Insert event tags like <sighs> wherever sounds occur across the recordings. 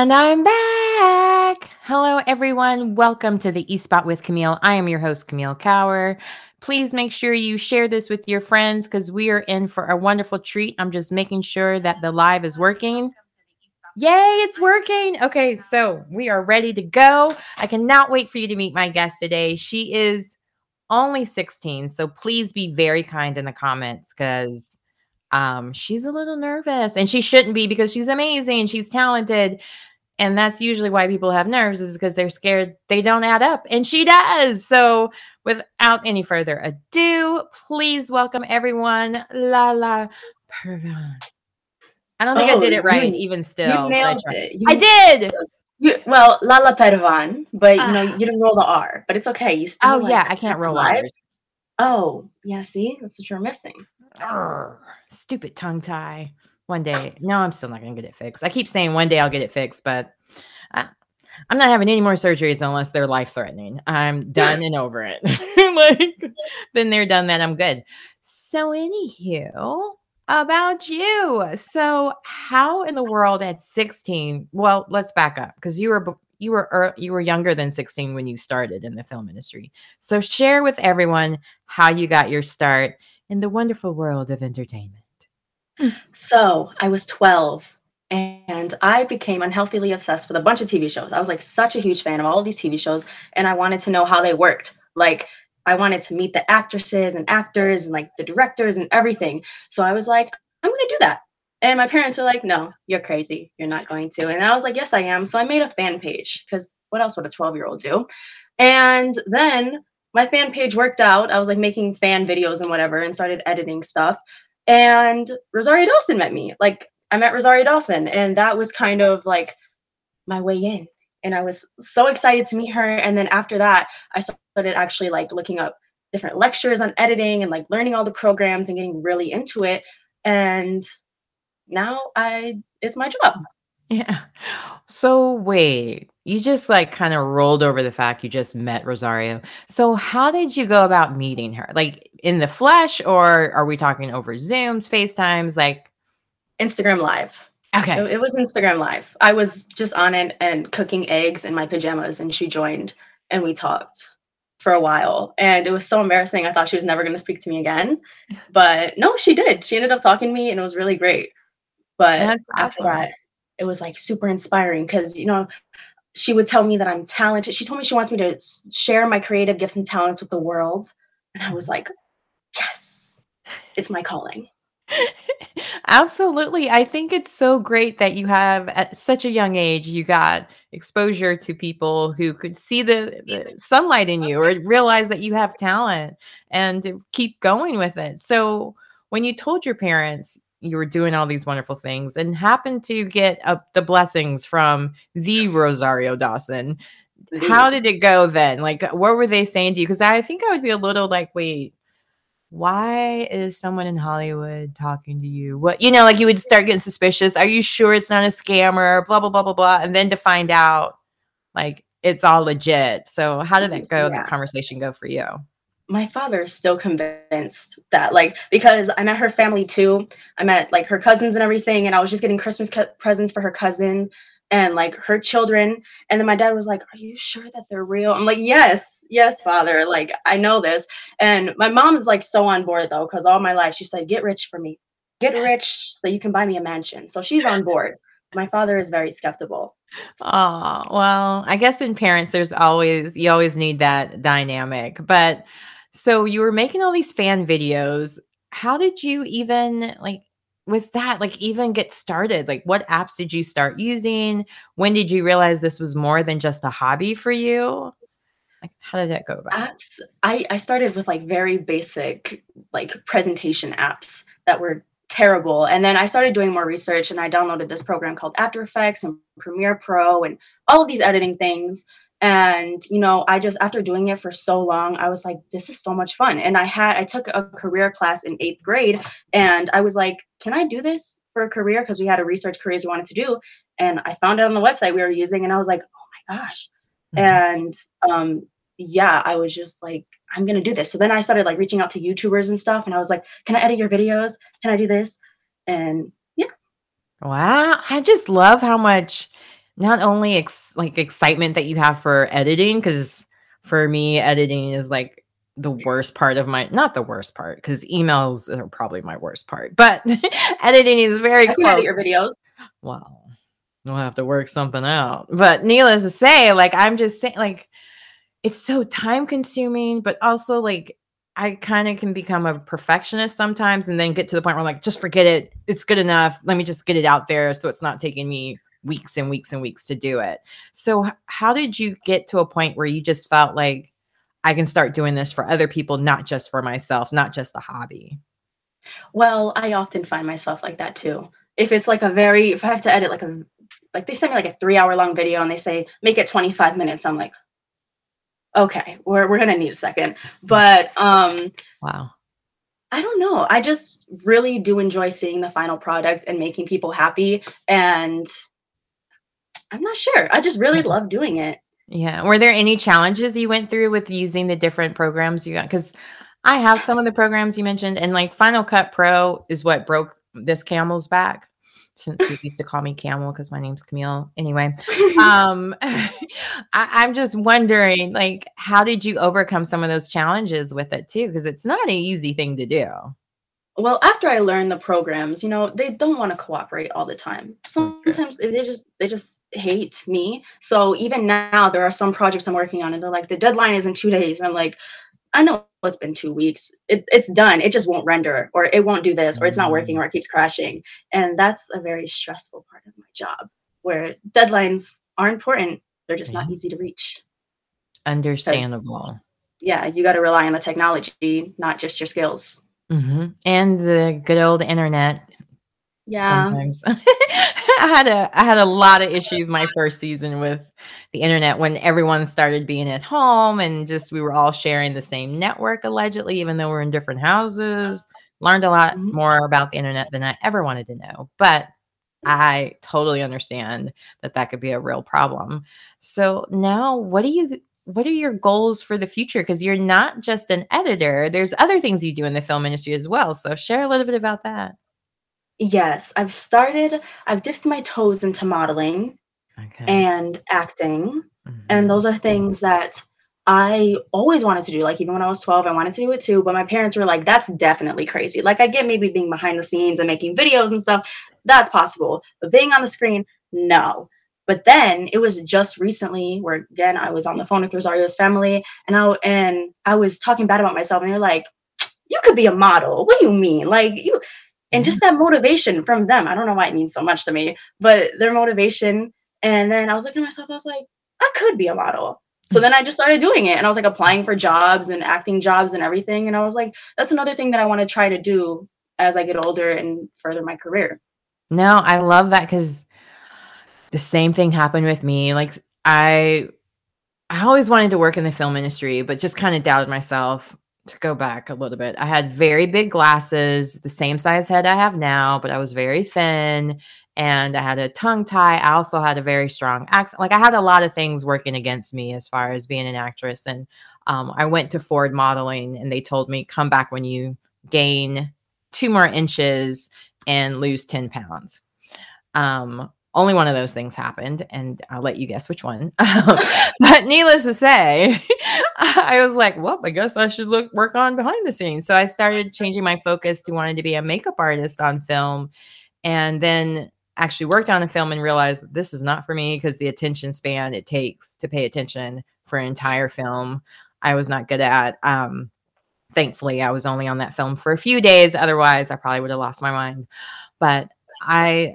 And I'm back. Hello, everyone. Welcome to the E Spot with Camille. I am your host, Camille Kauer. Please make sure you share this with your friends because we are in for a wonderful treat. I'm just making sure that the live is working. Yay, it's working. Okay, so we are ready to go. I cannot wait for you to meet my guest today. She is only 16, so please be very kind in the comments because um, she's a little nervous and she shouldn't be because she's amazing. She's talented. And that's usually why people have nerves is because they're scared they don't add up. And she does. So without any further ado, please welcome everyone. Lala Pervan. I don't think oh, I did it right, you, even still. You nailed I it. You, I did. You, well, Lala Pervan, but you know, uh, you didn't roll the R, but it's okay. You still Oh like, yeah, I can't roll R's. Oh, yeah, see? That's what you're missing. Arr, stupid tongue tie. One day, no, I'm still not going to get it fixed. I keep saying one day I'll get it fixed, but I, I'm not having any more surgeries unless they're life threatening. I'm <laughs> done and over it. <laughs> like, then they're done, then I'm good. So, anywho, about you. So, how in the world at 16? Well, let's back up because you were you were you were younger than 16 when you started in the film industry. So, share with everyone how you got your start in the wonderful world of entertainment? Hmm. So I was 12 and I became unhealthily obsessed with a bunch of TV shows. I was like such a huge fan of all of these TV shows and I wanted to know how they worked. Like I wanted to meet the actresses and actors and like the directors and everything. So I was like, I'm going to do that. And my parents were like, no, you're crazy. You're not going to. And I was like, yes, I am. So I made a fan page because what else would a 12 year old do? And then my fan page worked out. I was like making fan videos and whatever and started editing stuff. And Rosario Dawson met me. Like I met Rosario Dawson and that was kind of like my way in. And I was so excited to meet her. And then after that, I started actually like looking up different lectures on editing and like learning all the programs and getting really into it. And now I it's my job. Yeah. So wait, you just like kind of rolled over the fact you just met Rosario. So how did you go about meeting her? Like in the flesh or are we talking over Zooms, FaceTimes, like Instagram live? Okay. It, it was Instagram live. I was just on it and cooking eggs in my pajamas and she joined and we talked for a while and it was so embarrassing. I thought she was never going to speak to me again. <laughs> But no, she did. She ended up talking to me and it was really great. But That's after awesome. that, it was like super inspiring because you know she would tell me that i'm talented. She told me she wants me to share my creative gifts and talents with the world. And i was like yes it's my calling. <laughs> Absolutely. I think it's so great that you have at such a young age you got exposure to people who could see the, the sunlight in you or realize that you have talent and keep going with it. So when you told your parents you were doing all these wonderful things and happened to get up the blessings from the Rosario Dawson. How did it go then? Like, what were they saying to you? Because I think I would be a little like, wait, why is someone in Hollywood talking to you? What, you know, like you would start getting suspicious. Are you sure it's not a scammer? Blah, blah, blah, blah, blah. And then to find out, like, it's all legit. So, how did that go? Mm, yeah. That conversation go for you? My father is still convinced that like because i met her family too. I met like her cousins and everything and i was just getting christmas co- presents for her cousin and like her children. And then my dad was like are you sure that they're real? I'm like yes yes father like i know this. And my mom is like so on board though because all my life she said get rich for me. Get <laughs> rich so you can buy me a mansion. So she's on board. My father is very skeptical. Oh well i guess in parents there's always you always need that dynamic. But so you were making all these fan videos. How did you even like with that like even get started? Like what apps did you start using? When did you realize this was more than just a hobby for you? Like how did that go about? Apps I I started with like very basic like presentation apps that were terrible. And then I started doing more research and I downloaded this program called After Effects and Premiere Pro and all of these editing things and you know i just after doing it for so long i was like this is so much fun. And i had i took a career class in eighth grade and i was like can i do this for a career? Because we had a research careers we wanted to do and i found it on the website we were using and i was like oh my gosh. Mm-hmm. and um yeah i was just like i'm gonna do this. So then i started like reaching out to youtubers and stuff and i was like can i edit your videos? Can i do this? And yeah. Wow. I just love how much not only ex- like excitement that you have for editing because for me editing is like the worst part of my not the worst part because emails are probably my worst part but <laughs> editing is very I close your videos well we'll have to work something out but needless to say like i'm just saying like it's so time consuming but also like I kind of can become a perfectionist sometimes and then get to the point where I'm like, just forget it. It's good enough. Let me just get it out there so it's not taking me weeks and weeks and weeks to do it. So, how did you get to a point where you just felt like I can start doing this for other people, not just for myself, not just a hobby? Well, I often find myself like that too. If it's like a very, if I have to edit like a, like they send me like a three hour long video and they say, make it 25 minutes, I'm like, okay, we're, we're going to need a second. But, um, wow. I don't know. I just really do enjoy seeing the final product and making people happy. And I'm not sure. I just really love doing it. Yeah. Were there any challenges you went through with using the different programs you got? Because I have some of the programs you mentioned, and like Final Cut Pro is what broke this camel's back. Since you used to call me Camel because my name's Camille. Anyway, <laughs> um, <laughs> I, I'm just wondering, like, how did you overcome some of those challenges with it too? Because it's not an easy thing to do well after i learned the programs you know they don't want to cooperate all the time. Sometimes they just they just hate me. So even now there are some projects i'm working on and they're like the deadline is in two days. And i'm like i know it's been two weeks. It, it's done. It just won't render or it won't do this or it's not mm-hmm. working or it keeps crashing. And that's a very stressful part of my job where deadlines are important. They're just not easy to reach. Understandable. Yeah you got to rely on the technology not just your skills Mm-hmm. And the good old internet. Yeah. Sometimes <laughs> I had a I had a lot of issues my first season with the internet when everyone started being at home and just we were all sharing the same network allegedly, even though we're in different houses. Learned a lot mm-hmm. more about the internet than I ever wanted to know. But I totally understand that that could be a real problem. So now, what do you what are your goals for the future? Because you're not just an editor, there's other things you do in the film industry as well. So share a little bit about that. Yes, I've started, I've dipped my toes into modeling okay. and acting. Mm-hmm. And those are things that I always wanted to do. Like, even when I was 12, I wanted to do it too. But my parents were like, that's definitely crazy. Like, I get maybe being behind the scenes and making videos and stuff. That's possible. But being on the screen, no. But then it was just recently where again I was on the phone with Rosario's family and I and I was talking bad about myself and they're like, "You could be a model. What do you mean? Like you?" And just mm-hmm. that motivation from them, I don't know why it means so much to me, but their motivation. And then I was looking at myself, I was like, I could be a model. So then I just started doing it and I was like applying for jobs and acting jobs and everything. And I was like, that's another thing that I want to try to do as I get older and further my career. No, I love that because the same thing happened with me. Like I I always wanted to work in the film industry, but just kind of doubted myself to go back a little bit. I had very big glasses, the same size head I have now, but I was very thin and I had a tongue tie. I also had a very strong accent. Like I had a lot of things working against me as far as being an actress. And um, I went to Ford Modeling and they told me, come back when you gain two more inches and lose 10 pounds. Um, only one of those things happened and i'll let you guess which one. <laughs> But needless to say <laughs> i was like well i guess i should look work on behind the scenes. So i started changing my focus to wanting to be a makeup artist on film and then actually worked on a film and realized this is not for me because the attention span it takes to pay attention for an entire film i was not good at um thankfully i was only on that film for a few days otherwise i probably would have lost my mind. But I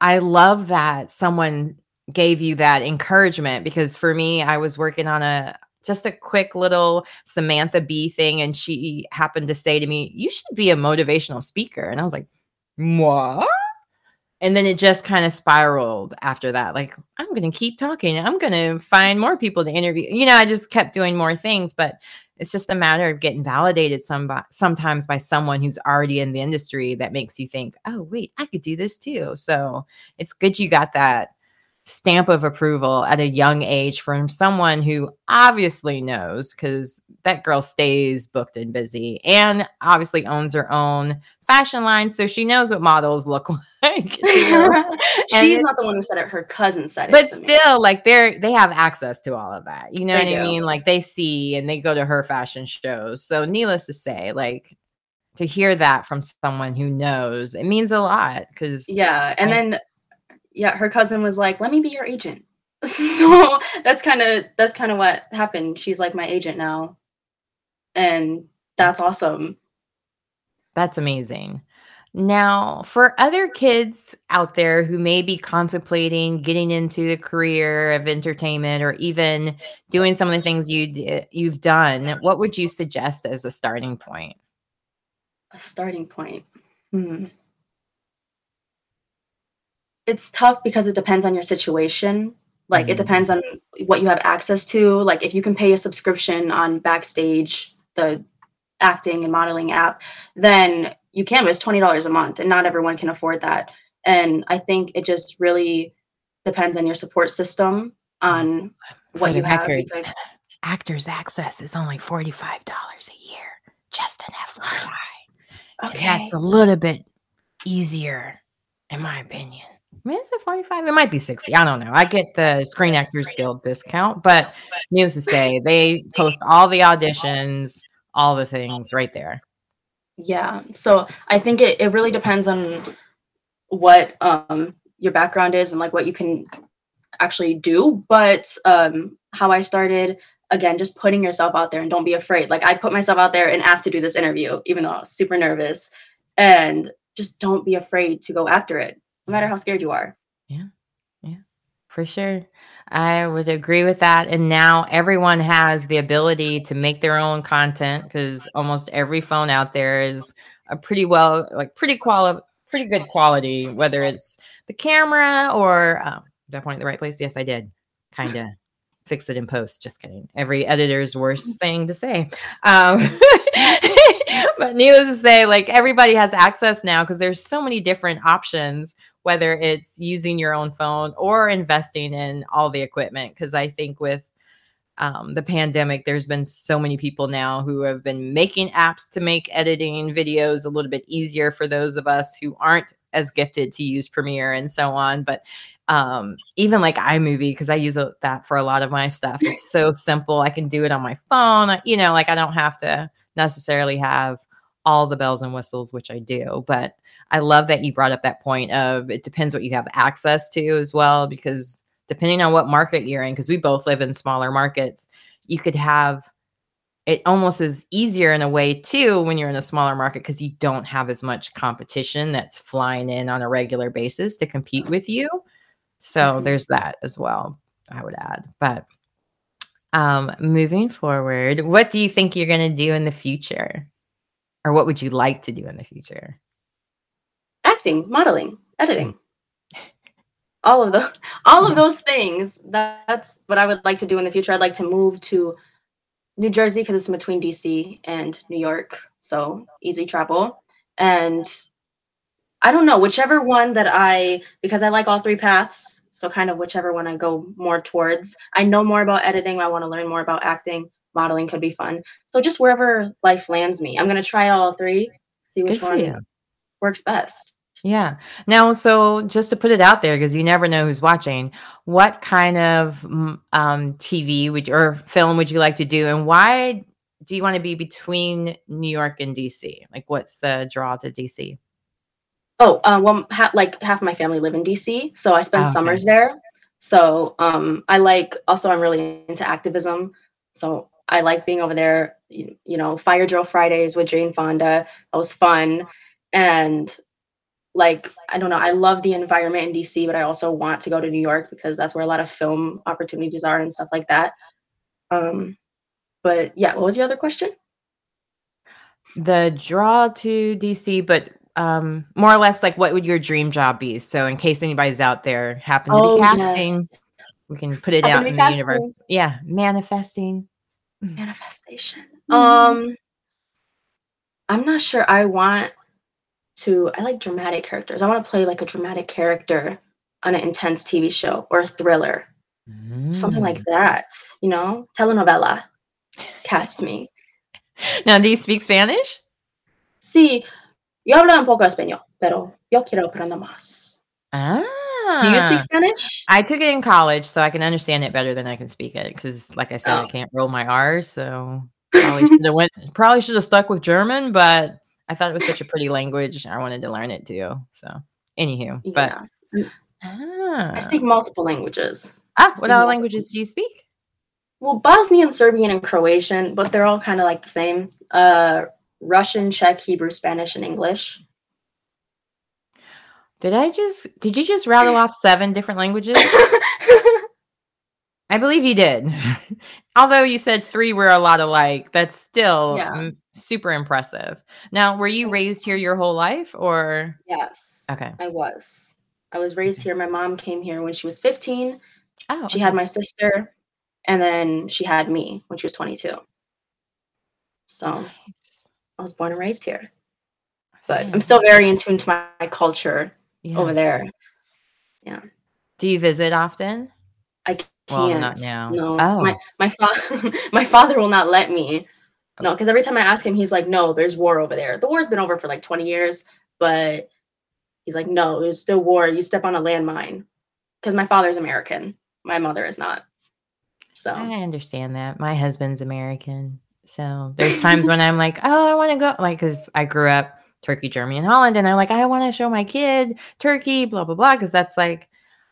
I love that someone gave you that encouragement because for me, I was working on a just a quick little Samantha Bee thing, and she happened to say to me, You should be a motivational speaker. And I was like, What? And then it just kind of spiraled after that. Like, I'm going to keep talking. I'm going to find more people to interview. You know, I just kept doing more things. But it's just a matter of getting validated some sometimes by someone who's already in the industry that makes you think, oh, wait, I could do this too. So it's good you got that stamp of approval at a young age from someone who obviously knows because that girl stays booked and busy and obviously owns her own fashion line so she knows what models look <laughs> like <laughs> she's not the one who said it her cousin said but it but me. still like they're they have access to all of that you know They what i mean? Like they see and they go to her fashion shows so needless to say like to hear that from someone who knows it means a lot because yeah and I- then yeah her cousin was like let me be your agent <laughs> so that's kind of that's kind of what happened she's like my agent now and that's awesome That's amazing. Now, for other kids out there who may be contemplating getting into the career of entertainment or even doing some of the things you you've done, what would you suggest as a starting point? a starting point hmm. It's tough because it depends on your situation like it Mhm. depends on what you have access to like if you can pay a subscription on backstage the acting and modeling app then you can but it's $20 a month and not everyone can afford that and i think it just really depends on your support system on For what you have record, because <sighs> Actors Access is only $45 a year. Just an FYI. <sighs> And okay that's a little bit easier, in my opinion. Mean, is it 45? It might be 60. I don't know. I get the Screen Actors Guild discount, but needless to say, <laughs> they post all the auditions, all the things right there. Yeah. So I think it, it really depends on what um your background is and like what you can actually do. But um how I started again, just putting yourself out there and don't be afraid. Like I put myself out there and asked to do this interview, even though I was super nervous. And just don't be afraid to go after it, no matter how scared you are. Yeah. Yeah. For sure. I would agree with that. And now everyone has the ability to make their own content because almost every phone out there is a pretty well, like pretty quality, pretty good quality, whether it's the camera or um, did I point at the right place? Yes, I did. Kind of fix it in post. Just kidding. Every editor's worst <laughs> thing to say. Um, <laughs> but needless to say, like everybody has access now because there's so many different options whether it's using your own phone or investing in all the equipment. Because I think with um, the pandemic, there's been so many people now who have been making apps to make editing videos a little bit easier for those of us who aren't as gifted to use Premiere and so on. But um, even like iMovie, because I use a- that for a lot of my stuff, it's so <laughs> simple. I can do it on my phone. You know, like I don't have to necessarily have all the bells and whistles, which I do. But I love that you brought up that point of it depends what you have access to as well, because depending on what market you're in, because we both live in smaller markets, you could have it almost is easier in a way too when you're in a smaller market because you don't have as much competition that's flying in on a regular basis to compete with you. So Mhm. there's that as well, I would add. But um moving forward, what do you think you're going to do in the future? Or what would you like to do in the future? Acting, modeling, editing. Hmm. <laughs> All of the all of those things. That, that's what I would like to do in the future. I'd like to move to New Jersey because it's in between DC and New York, so easy travel. And I don't know, whichever one that I because I like all three paths, so kind of whichever one I go more towards. I know more about editing, I want to learn more about acting, modeling could be fun. So just wherever life lands me. I'm going to try all three, see which one works best. Yeah. Now, so just to put it out there, because you never know who's watching, what kind of um, TV would or film would you like to do, and why do you want to be between New York and DC? Like, what's the draw to DC? Oh, uh, well, ha- like half my family live in DC, so I spend Oh, okay. summers there. So um, I like. Also, I'm really into activism, so I like being over there. You, you know, fire drill Fridays with Jane Fonda. That was fun, and like I don't know. I love the environment in DC, but I also want to go to New York because that's where a lot of film opportunities are and stuff like that. Um, but yeah, what was your other question? The draw to DC, but um, more or less, like, what would your dream job be? So, in case anybody's out there happen to be casting, we can put it Happen out in the universe. Yeah, manifesting. manifestation Mhm. um i'm not sure i want to i like dramatic characters i want to play like a dramatic character on an intense TV show or a thriller, something like Mm. that. You know, telenovela. Cast me. Now, do you speak Spanish? Sí, yo hablo un poco español, pero yo quiero aprender más. Ah. Do you speak. Spanish? I took it in college, so I can understand it better than I can speak it. Because, like I said, I Oh. can't roll my R, so probably should have went. Probably should have stuck with German, but I thought it was such a pretty language. I wanted to learn it too. So, anywho, but Yeah. I ah, speak multiple languages. ah, what other languages do you speak? Well, Bosnian, Serbian, and Croatian, but they're all kind of like the same. Uh, Russian, Czech, Hebrew, Spanish, and English. Did I just? Did you just rattle off seven different languages? <laughs> I believe you did. <laughs> Although you said three were a lot alike, that's still Yeah. Super impressive. Now, were you raised here your whole life or? yes. Okay. I was. I was raised here. My mom came here when she was 15. Oh, She okay. had my sister, and then she had me when she was 22. So Nice. I was born and raised here. But Yeah. I'm still very in tune to my, my culture Yeah. over there. Yeah. Do you visit often? I can't. Well, not now. No, Oh. my my father <laughs> my father will not let me. No, because every time I ask him, he's like, "No, there's war over there. The war's been over for like 20 years, but he's like, no, there's still war. You step on a landmine." Because my father's American, my mother is not. So I understand that. My husband's American. So there's times when I'm like, oh, I want to go. Like, because I grew up Turkey, Germany, and Holland. And I'm like, I want to show my kid Turkey, blah, blah, blah. Because that's like,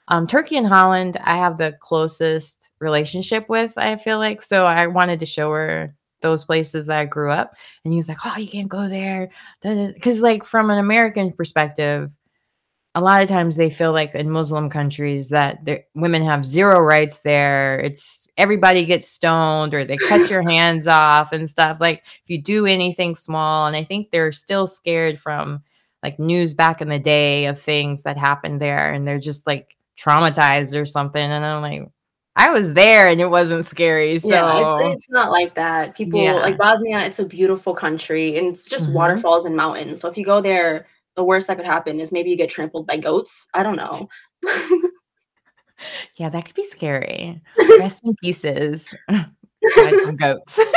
um, Turkey and Holland, I have the closest relationship with, I feel like. So I wanted to show her those places that I grew up. And he was like, oh, you can't go there. Because, like, from an American perspective, a lot of times they feel like in Muslim countries that women have zero rights there. It's everybody gets stoned or they cut your <laughs> hands off and stuff. Like if you do anything small, and I think they're still scared from like news back in the day of things that happened there, and they're just like traumatized or something. And I'm like, I was there and it wasn't scary. So yeah, it's, it's not like that. People Yeah. like Bosnia, it's a beautiful country and it's just Mhm. waterfalls and mountains. So if you go there, the worst that could happen is maybe you get trampled by goats. I don't know. <laughs> yeah, that could be scary. <laughs> Rest in pieces. <laughs> Goats. so um,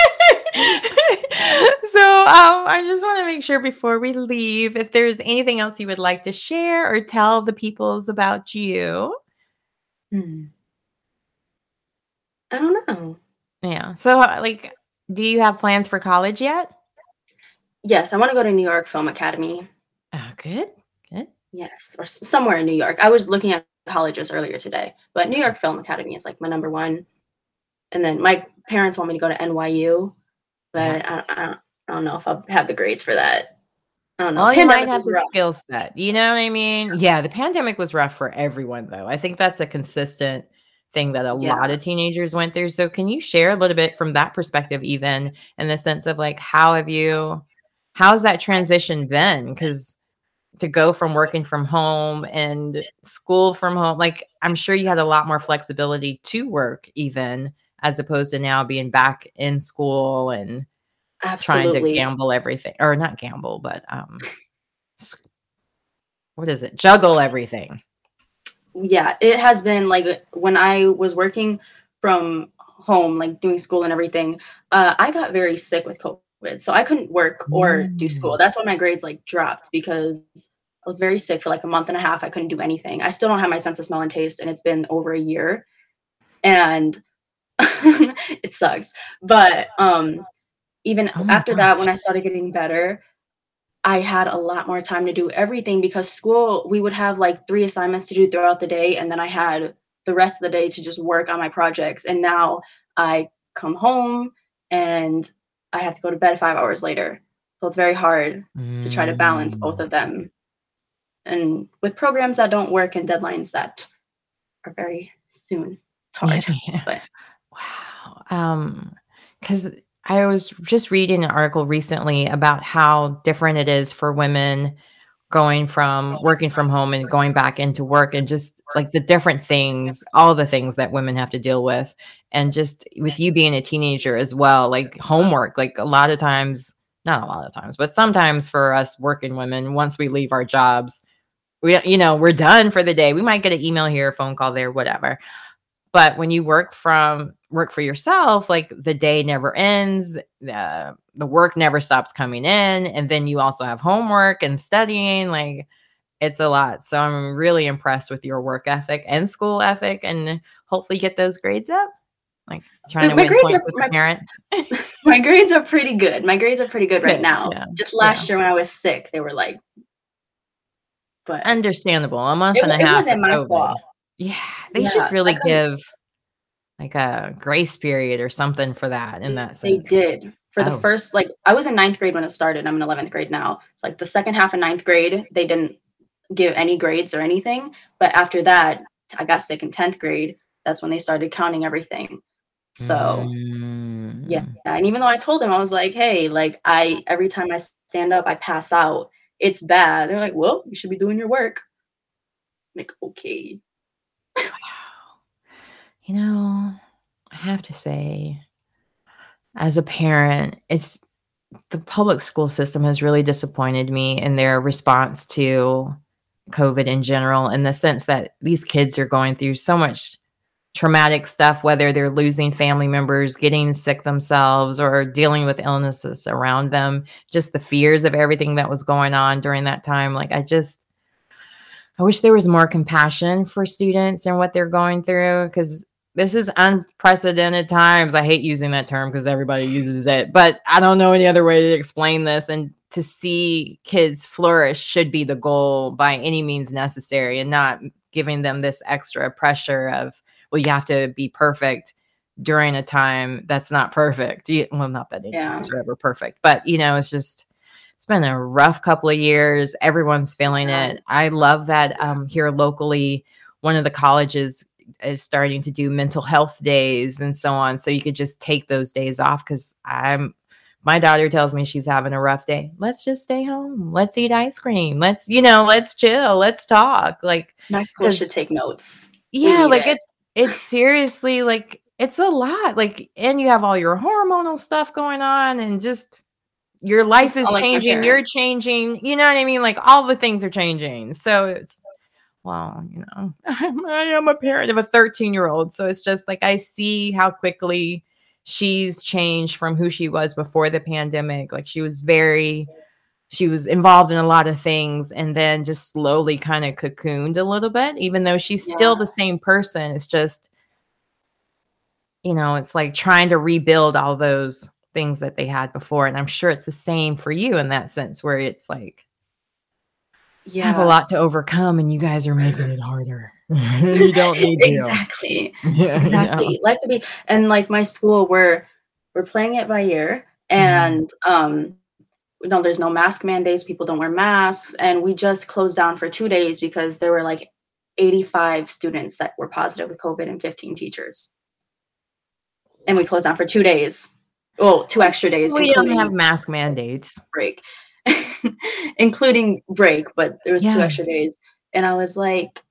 I just want to make sure before we leave, if there's anything else you would like to share or tell the peoples about you. Hmm. I don't know. Yeah. So uh, like, do you have plans for college yet? Yes, I want to go to New York Film Academy. Oh, good. Good. Yes, or somewhere in New York. I was looking at colleges earlier today, but New York Film Academy is like my number one. And then my parents want me to go to NYU, but I, I, don't, I don't know if I'll have the grades for that. I don't know. Well, you might have the skill set. You know what I mean? Yeah, the pandemic was rough for everyone, though. I think that's a consistent thing that a lot of teenagers went through. So, can you share a little bit from that perspective, even in the sense of like, how have you, how's that transition been? Because to go from working from home and school from home, like, I'm sure you had a lot more flexibility to work, even as opposed to now being back in school and trying to gamble everything or not gamble but um what is it juggle everything yeah it has been like when i was working from home like doing school and everything uh, i got very sick with covid so i couldn't work or do school. That's why my grades like dropped because i was very sick for like a month and a half. I couldn't do anything. I still don't have my sense of smell and taste and it's been over a year. And <laughs> it sucks. But um even Oh after that when i started getting better I had a lot more time to do everything because school, we would have like three assignments to do throughout the day. And then I had the rest of the day to just work on my projects. And now I come home and I have to go to bed five hours later. So it's very hard to try to balance both Mm. of them. And with programs that don't work and deadlines that are very soon, it's hard. Yeah. But wow um because i was just reading an article recently about how different it is for women going from working from home and going back into work and just like the different things all the things that women have to deal with and just with you being a teenager as well like homework like a lot of times not a lot of times but sometimes for us working women once we leave our jobs we, you know, we're done for the day. We might get an email here, a phone call there, whatever. But when you work from work for yourself, like the day never ends, the the work never stops coming in, and then you also have homework and studying. Like it's a lot. So I'm really impressed with your work ethic and school ethic, and hopefully get those grades up. Like trying to my win points are, with my, parents. <laughs> my grades are pretty good. My grades are pretty good, right now. Yeah. Just last yeah. year when I was sick, they were like, but understandable. A month it, and a half. It wasn't my fault. Yeah, they yeah, should really give like a grace period or something for that in that sense. They did. For oh. the first, like, I was in ninth grade when it started. I'm in 11th grade now. It's like the second half of ninth grade, they didn't give any grades or anything. But after that, I got sick in 10th grade. That's when they started counting everything. So, mm. yeah. And even though I told them, I was like, hey, like, I, every time I stand up, I pass out. It's bad. They're like, well, you should be doing your work. I'm like, okay. <sighs> You know, I have to say, as a parent, it's the public school system has really disappointed me in their response to COVID in general, in the sense that these kids are going through so much traumatic stuff, whether they're losing family members, getting sick themselves, or dealing with illnesses around them, just the fears of everything that was going on during that time. Like, I just, I wish there was more compassion for students and what they're going through because this is unprecedented times. I hate using that term because everybody uses it, but I don't know any other way to explain this. And to see kids flourish should be the goal by any means necessary and not giving them this extra pressure of, well, you have to be perfect during a time that's not perfect. Well, not that any yeah. times are ever perfect, but you know, it's just, been a rough couple of years. Everyone's feeling it. I love that um, here locally, one of the colleges is starting to do mental health days and so on. So you could just take those days off because I'm my daughter tells me she's having a rough day. Let's just stay home. Let's eat ice cream. Let's, you know, let's chill. Let's talk. Like my school should take notes. Yeah, like it. it's it's seriously like it's a lot. Like, and you have all your hormonal stuff going on, and just your life is oh, changing. You're changing. You know what I mean? Like all the things are changing. So it's well, you know, <laughs> I am a parent of a 13 year old. So it's just like I see how quickly she's changed from who she was before the pandemic. Like she was very, she was involved in a lot of things and then just slowly kind of cocooned a little bit, even though she's yeah. still the same person. It's just, you know, it's like trying to rebuild all those things that they had before. And I'm sure it's the same for you in that sense, where it's like, yeah. have a lot to overcome and you guys are making it harder. <laughs> you don't <laughs> need to. Exactly. <laughs> Yeah, exactly. Yeah. Life to be and like my school we're we're playing it by ear mm-hmm. and mm-hmm. um you know there's no mask mandates, people don't wear masks and we just closed down for 2 days because there were like 85 students that were positive with COVID and 15 teachers. And we closed down for 2 days. Oh, two extra days. We don't have mask mandates. Break. <laughs> including break, but there was yeah. two extra days. And I was like,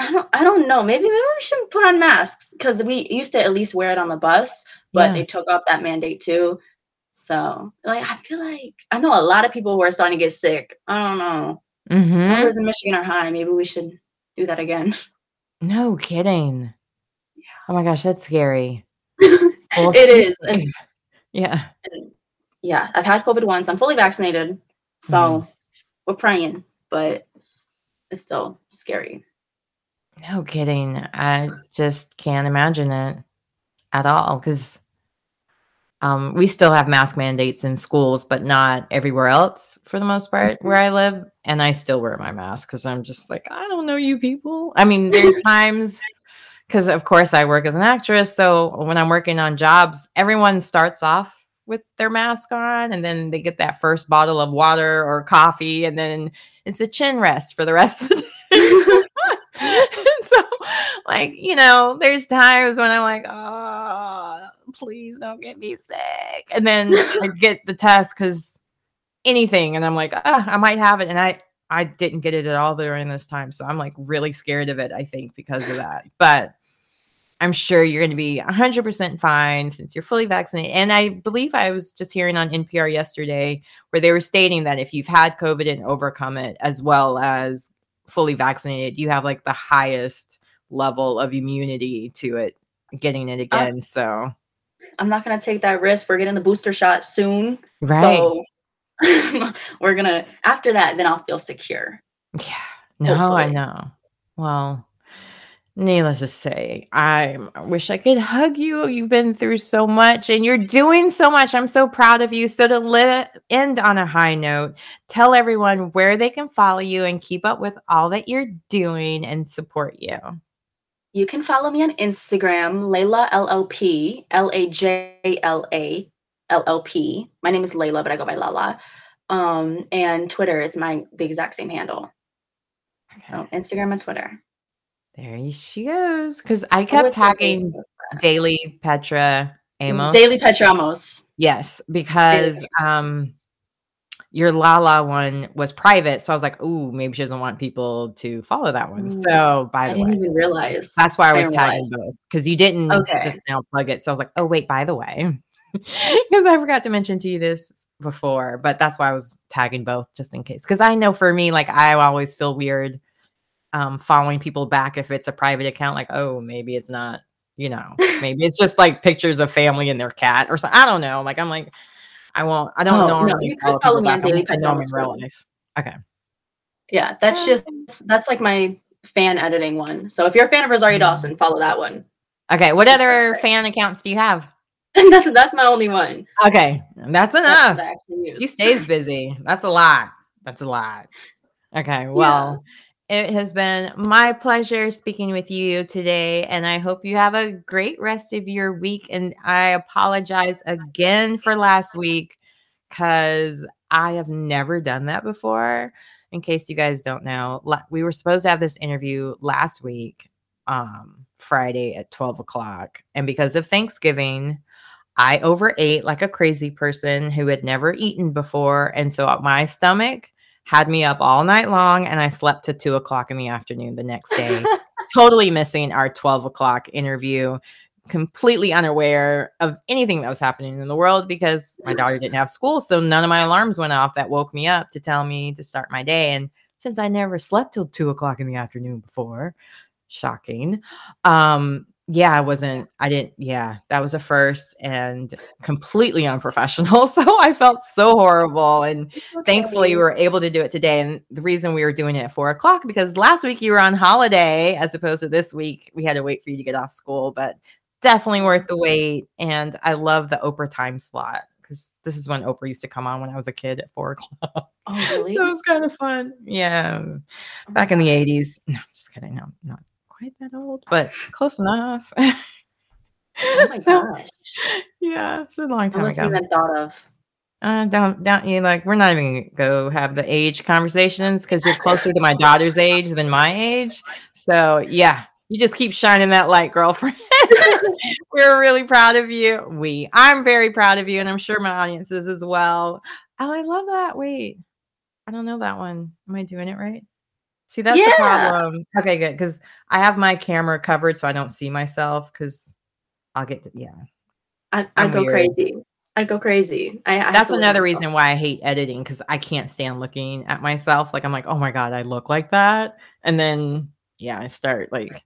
I, don't I don't know. Maybe maybe we shouldn't put on masks because we used to at least wear it on the bus, but yeah. they took off that mandate too. So like I feel like I know a lot of people who are starting to get sick. I don't know. Mm-hmm. Numbers in Michigan are high. Maybe we should do that again. <laughs> No kidding. Yeah. Oh my gosh, that's scary. <laughs> it is. And, yeah. And yeah, I've had COVID once. I'm fully vaccinated. So mm. we're praying, but it's still scary. No kidding. I just can't imagine it at all because um, we still have mask mandates in schools, but not everywhere else for the most part mm-hmm. where I live. And I still wear my mask because I'm just like, I don't know you people. I mean, there's <laughs> times because, of course, I work as an actress. So when I'm working on jobs, everyone starts off with their mask on and then they get that first bottle of water or coffee and then it's a chin rest for the rest of the day. <laughs> so like, you know, there's times when I'm like, oh, please don't get me sick. And then I <laughs> get the test because anything and I'm like, ah, I might have it. And I I didn't get it at all during this time. So I'm like really scared of it, I think, because of that. But I'm sure you're going to be 100% fine since you're fully vaccinated. And I believe I was just hearing on NPR yesterday where they were stating that if you've had COVID and overcome it, as well as fully vaccinated, you have like the highest level of immunity to it getting it Uh, again. So I'm not gonna take that risk. We're getting the booster shot soon. right. So <laughs> we're gonna after that, then I'll feel secure. Yeah. No, I know. Well, needless to say, I wish I could hug you. You've been through so much and you're doing so much. I'm so proud of you. So, to let, end on a high note, tell everyone where they can follow you and keep up with all that you're doing and support you. You can follow me on Instagram, Layla LLP, L A J L A L L P. My name is Layla, but I go by Lala. Um, and Twitter is my the exact same handle. So Instagram and Twitter. There she goes. Because I Oh, kept on tagging. Daily Petra Amos. Daily Petramos. Yes, because um your Lala one was private. So I was like, ooh, maybe she doesn't want people to follow that one. Mm, So by the way. I didn't even realize. that's why I I was tagging both because you didn't Okay. just now plug it. So I was like, oh wait, by the way. <laughs> Because I forgot to mention to you this before, but that's why I was tagging both just in case. Because I know for me, like I always feel weird um following people back if it's a private account, like, oh, maybe it's not, you know, <laughs> maybe it's just like pictures of family and their cat or something. I don't know. Like I'm like, I won't, I don't Oh, no, you could follow me on back Daily unless I know in real life. Okay. Yeah, that's just that's like my fan editing one. So if you're a fan of Rosario Mm. Dawson, follow that one. Okay. What It's other perfect. fan accounts do you have? <laughs> That's that's my only one. Okay. That's That's enough. what I actually use. She stays busy. That's a lot. That's a lot. Okay. <laughs> Well, it has been my pleasure speaking with you today. And I hope you have a great rest of your week. And I apologize again for last week because I have never done that before. In case you guys don't know, we were supposed to have this interview last week, um, Friday at 12 o'clock. And because of Thanksgiving, I overate like a crazy person who had never eaten before. And so my stomach had me up all night long and I slept to two o'clock in the afternoon the next day, <laughs> totally missing our 12 o'clock interview, completely unaware of anything that was happening in the world because my daughter didn't have school. So none of my alarms went off that woke me up to tell me to start my day. And since I never slept till two o'clock in the afternoon before, shocking. Um, yeah, I wasn't, I didn't, yeah, that was a first and completely unprofessional. <laughs> So I felt so horrible. And thankfully we were able to do it today. And the reason we were doing it at four o'clock because last week you were on holiday as opposed to this week. We had to wait for you to get off school, but definitely worth the wait. And I love the Oprah time slot because this is when Oprah used to come on when I was a kid at four <laughs> o'clock. Oh, really? So it was kind of fun. Yeah. Oh Back in the gosh. 80s. No, just kidding. No, not quite that old, but close enough. Oh my <laughs> So, gosh. yeah, it's a long I time wasn't ago. even thought of. Uh, don't don't you like? We're not even gonna go have the age conversations because you're closer to my daughter's age than my age. So yeah, you just keep shining that light, girlfriend. <laughs> We're really proud of you. We, I'm very proud of you, and I'm sure my audience is as well. Oh, I love that. Wait, I don't know that one. Am I doing it right? See, that's the problem. Okay, good because I have my camera covered so I don't see myself because I'll get to, yeah. I, I'd go weird. crazy. I'd go crazy. I, I That's another myself. reason why I hate editing because I can't stand looking at myself. Like I'm like, oh my god, I look like that, and then yeah, I start like,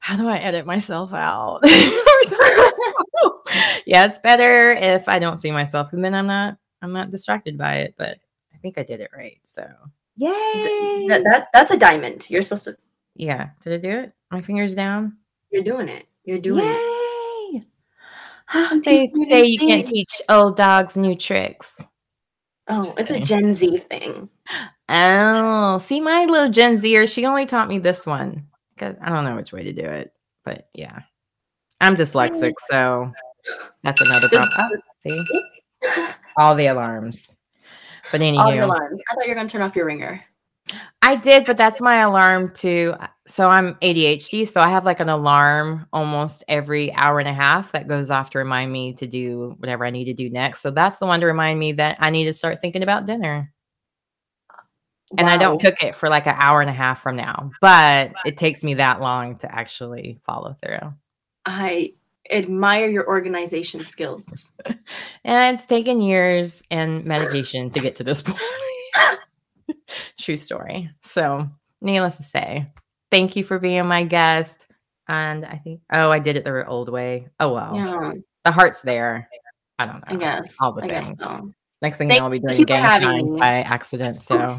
how do I edit myself out? <laughs> Or something. So, <laughs> yeah, it's better if I don't see myself, and then I'm not I'm not distracted by it. But I think I did it right. So yay! That, that that's a diamond. You're supposed to. yeah, did I do it? My fingers down. You're doing it. You're doing it. Yay! <gasps> They say you can't teach old dogs new tricks. Oh, Just it's a. Gen Z thing. Oh, see, my little Gen Zer, she only taught me this one because I don't know which way to do it, but yeah, I'm dyslexic, so that's another problem. Oh, see, <laughs> all the alarms. But All anywho, alarms. I thought you were gonna turn off your ringer. I did, but that's my alarm too. So I'm ADHD, so I have like an alarm almost every hour and a half that goes off to remind me to do whatever I need to do next. So that's the one to remind me that I need to start thinking about dinner. and I don't cook it for like an hour and a half from now, but it takes me that long to actually follow through. I admire your organization skills. <laughs> And it's taken years and medication to get to this <laughs> point. True story. So, needless to say, thank you for being my guest. And I think, oh, I did it the old way. Oh well, Yeah, the heart's there. I don't I know guess. all the I guess things. so. Next thing you Thank know, I'll be doing gang signs by accident. So,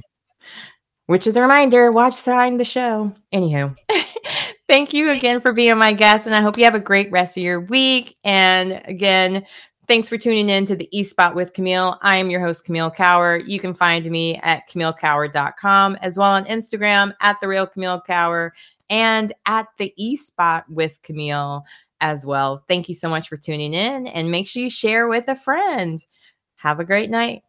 which is a reminder: watch sign the show. Anywho, <laughs> thank you again for being my guest, and I hope you have a great rest of your week. And again, thanks for tuning in to the E Spot with Camille. I am your host, Camille Kauer. You can find me at CamilleKauer.com as well on Instagram at the real Camille Kauer and at the E Spot with Camille as well. Thank you so much for tuning in, and make sure you share with a friend. Have a great night.